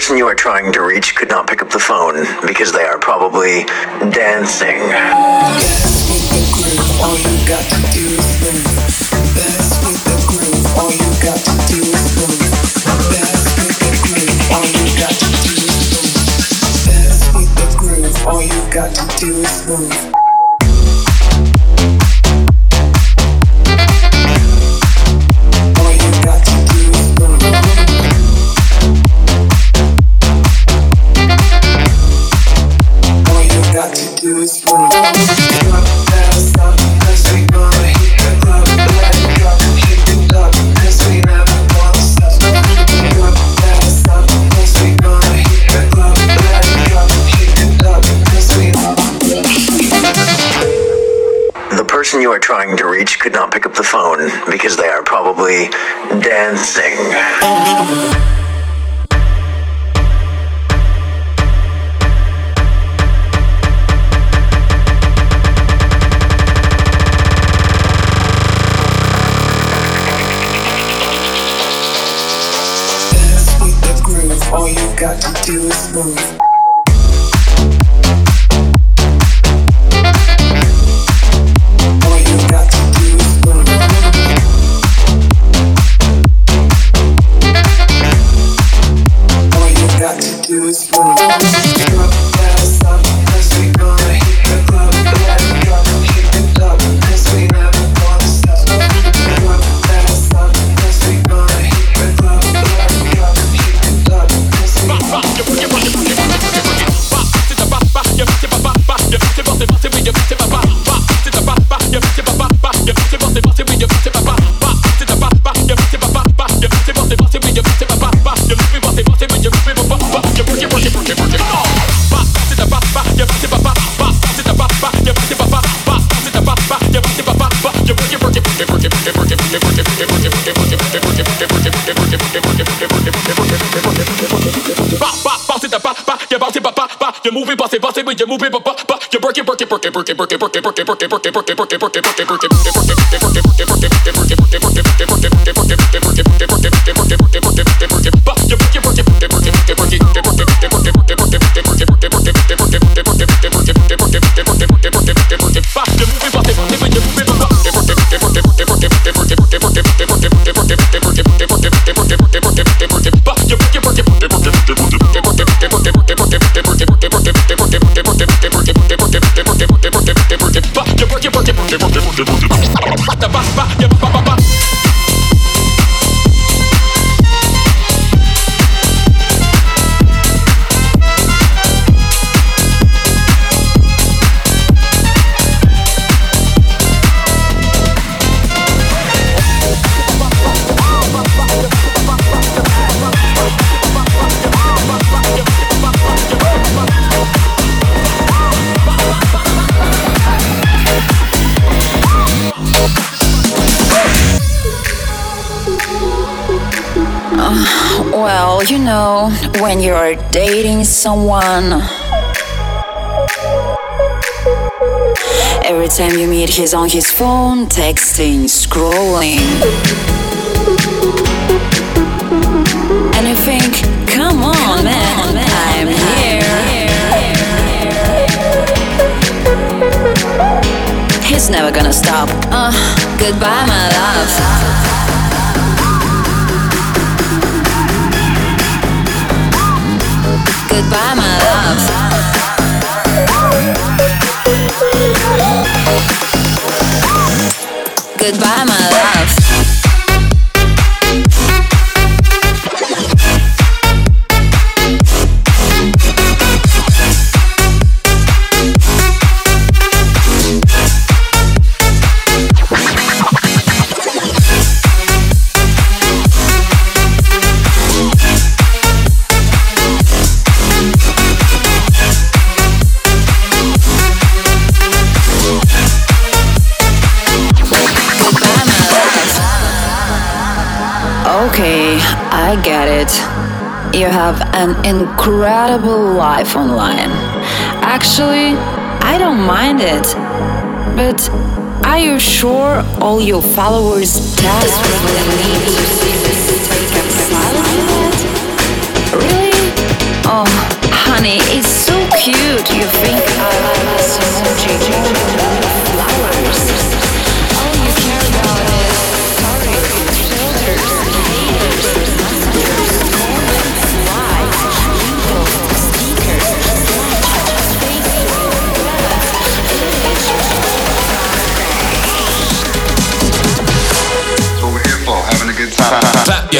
person you are trying to reach could not pick up the phone because they are probably dancing. All you got to do is move. Reach could not pick up the phone because they are probably dancing. dance with the groove. All you got to do is move. You move it, bust it, it, when you move it, but but you work it, work it, work it, work it, work it, work it, work it, work it, work it, work it, work it, work it, work it, work it, work it, the booty. You're dating someone, every time you meet, he's on his phone, texting, scrolling. And you think, come on, man, I'm here. He's never gonna stop. Uh, goodbye, my love. incredible life online. Actually, I don't mind it. But are you sure all your followers desperately need to see this take? Really? Oh, honey, it's so cute. You think I like this emoji?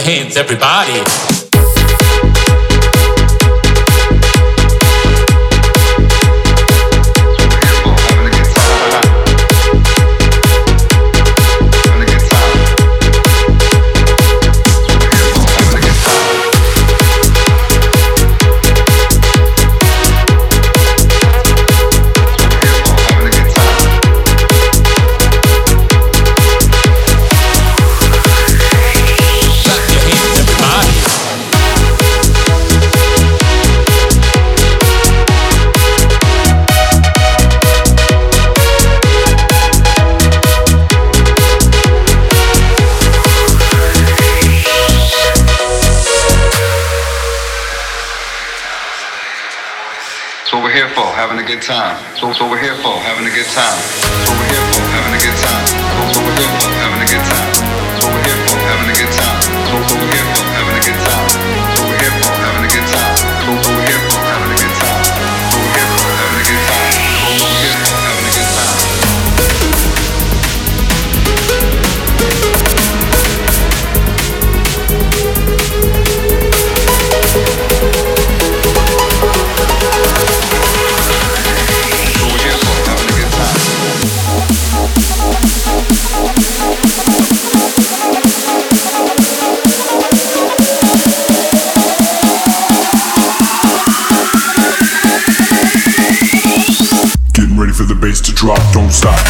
your hands, everybody. good time. So, so we're here for having a good time. So we're here for having a good time. So, what we're here for. stop.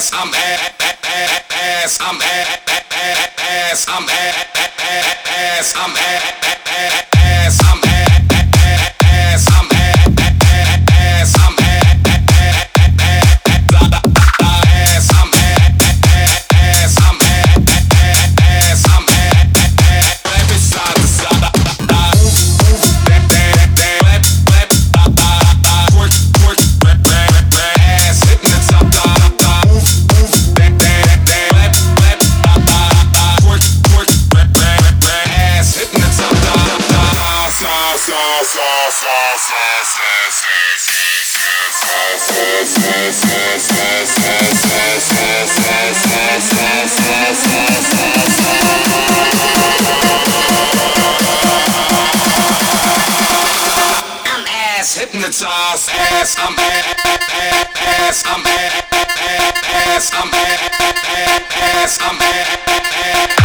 Ass. I'm ass. ass. I'm ass. ass. I'm ass. ass. I'm ass. ass. Hypnotize ass. I'm ass. I'm ass. I'm ass. I'm ass. I'm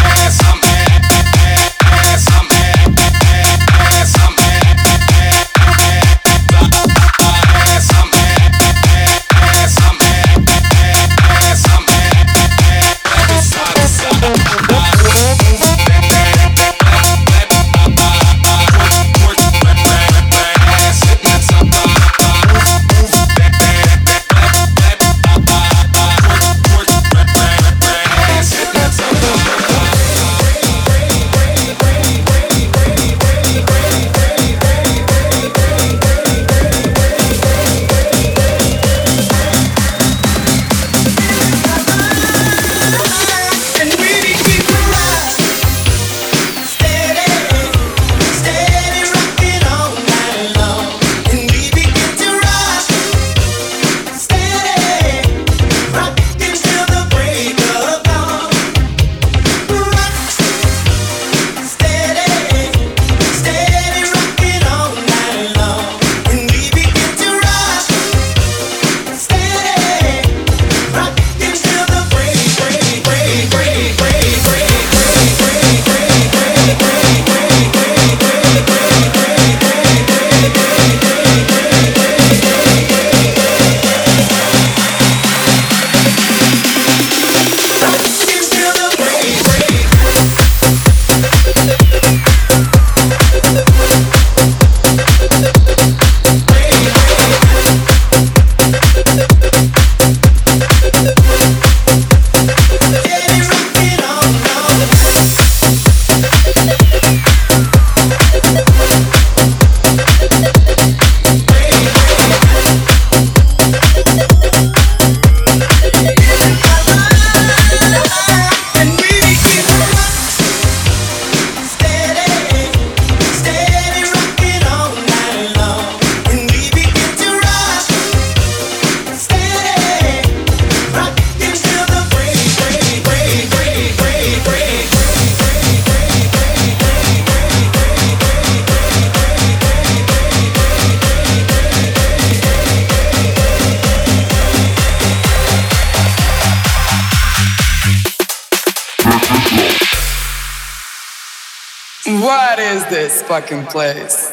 fucking place?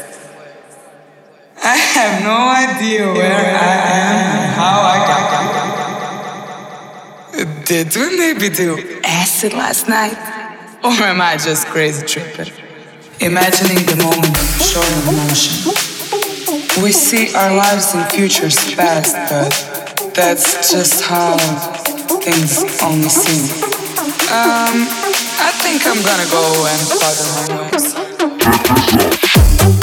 I have no idea where I am and how I got here. Did we maybe do acid last night? Or am I just crazy tripping? Imagining the moment, showing emotion. We see our lives and futures past, but that's just how things only seem. Um, I think I'm gonna go and pardon my noise. Our lives and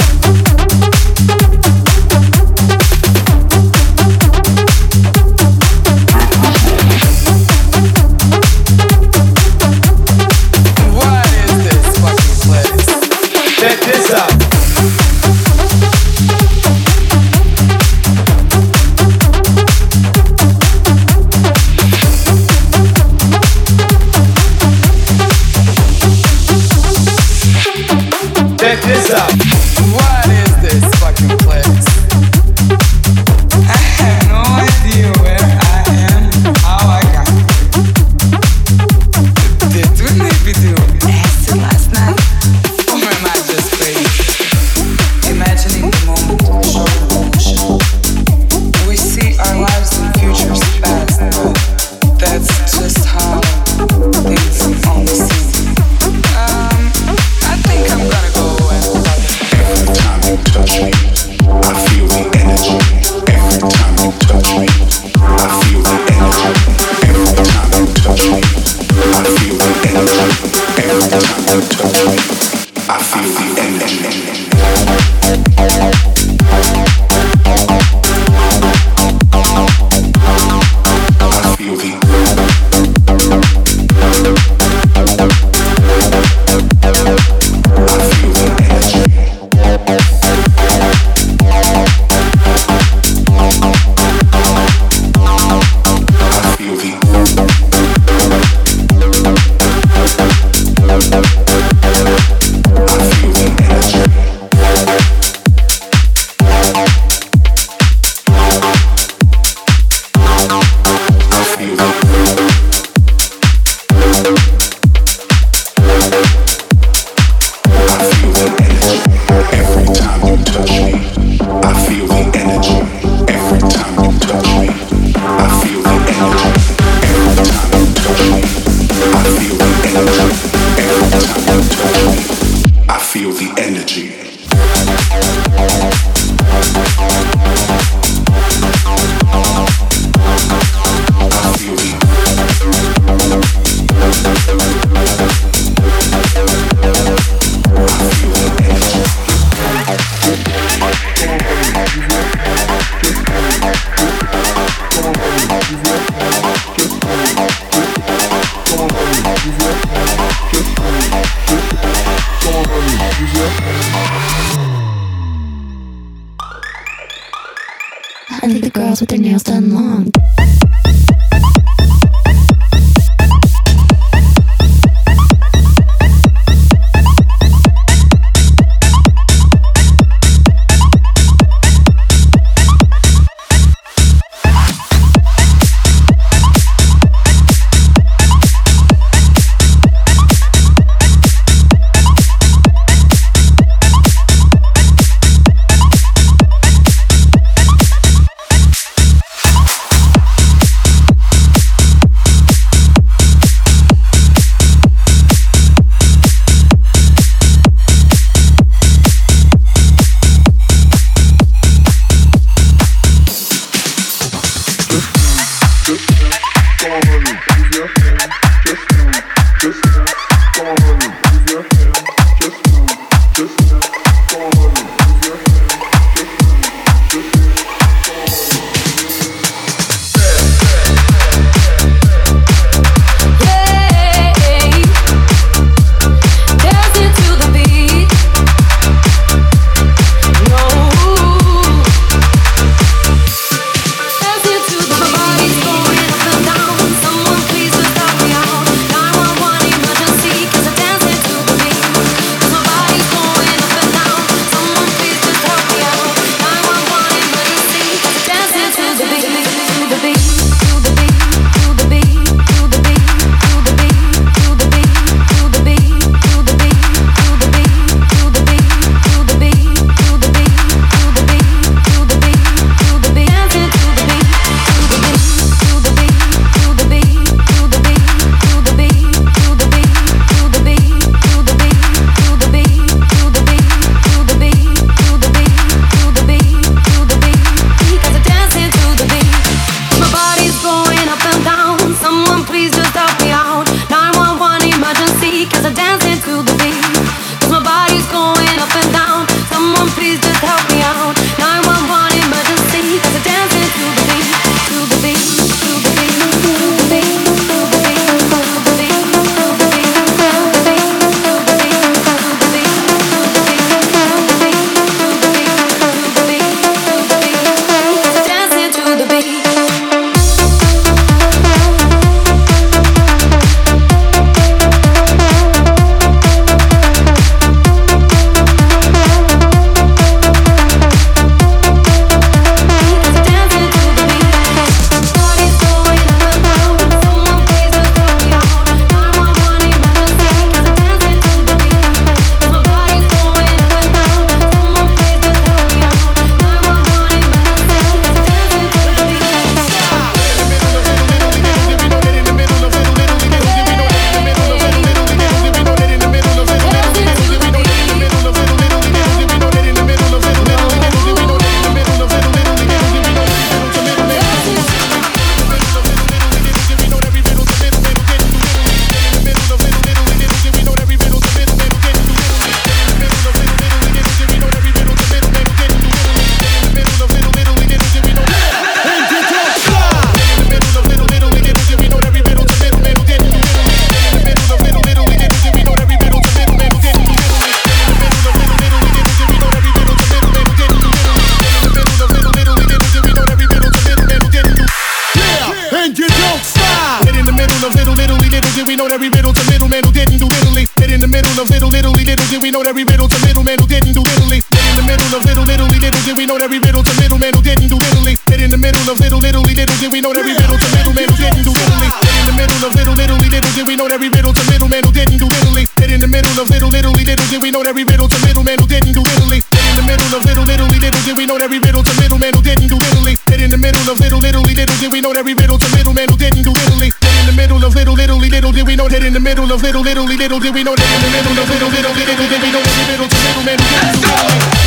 of little, little, little did we know every we riddle to middleman who didn't do Italy. Hit in the middle of little, little, little did we know every we riddle to middleman who didn't do Italy. Hit in the middle of little, little, little did we know every we riddle to middleman who didn't do Italy. Hit in the middle of little, little, little did we know every we riddle to middleman who didn't do Italy. Hit in the middle of little, little, little did we know every we riddle to middleman who didn't do Italy. Hit in the middle of little, little, little did we know every we riddle to middleman who didn't do Italy. Hit in the middle of little, little, little did we know that riddle to middleman who didn't do Italy. Hit in the middle of little, little, little did we know that riddle to middleman who didn't do Italy in the middle of little, little, little, did we know that in the middle of little, little, did we know that. In the middle of little, did we know every riddle to middleman who didn't do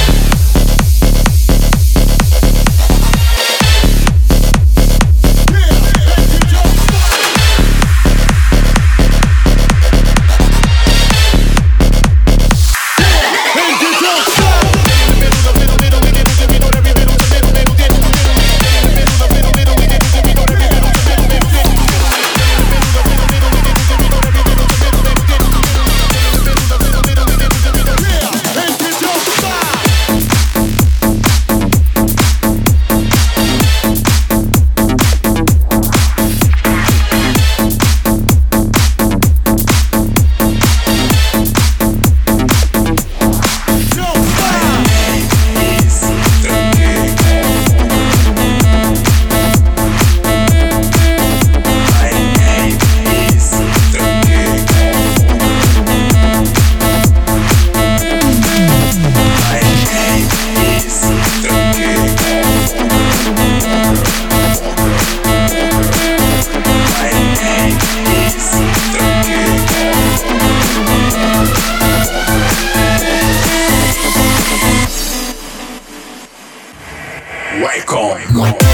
going. going.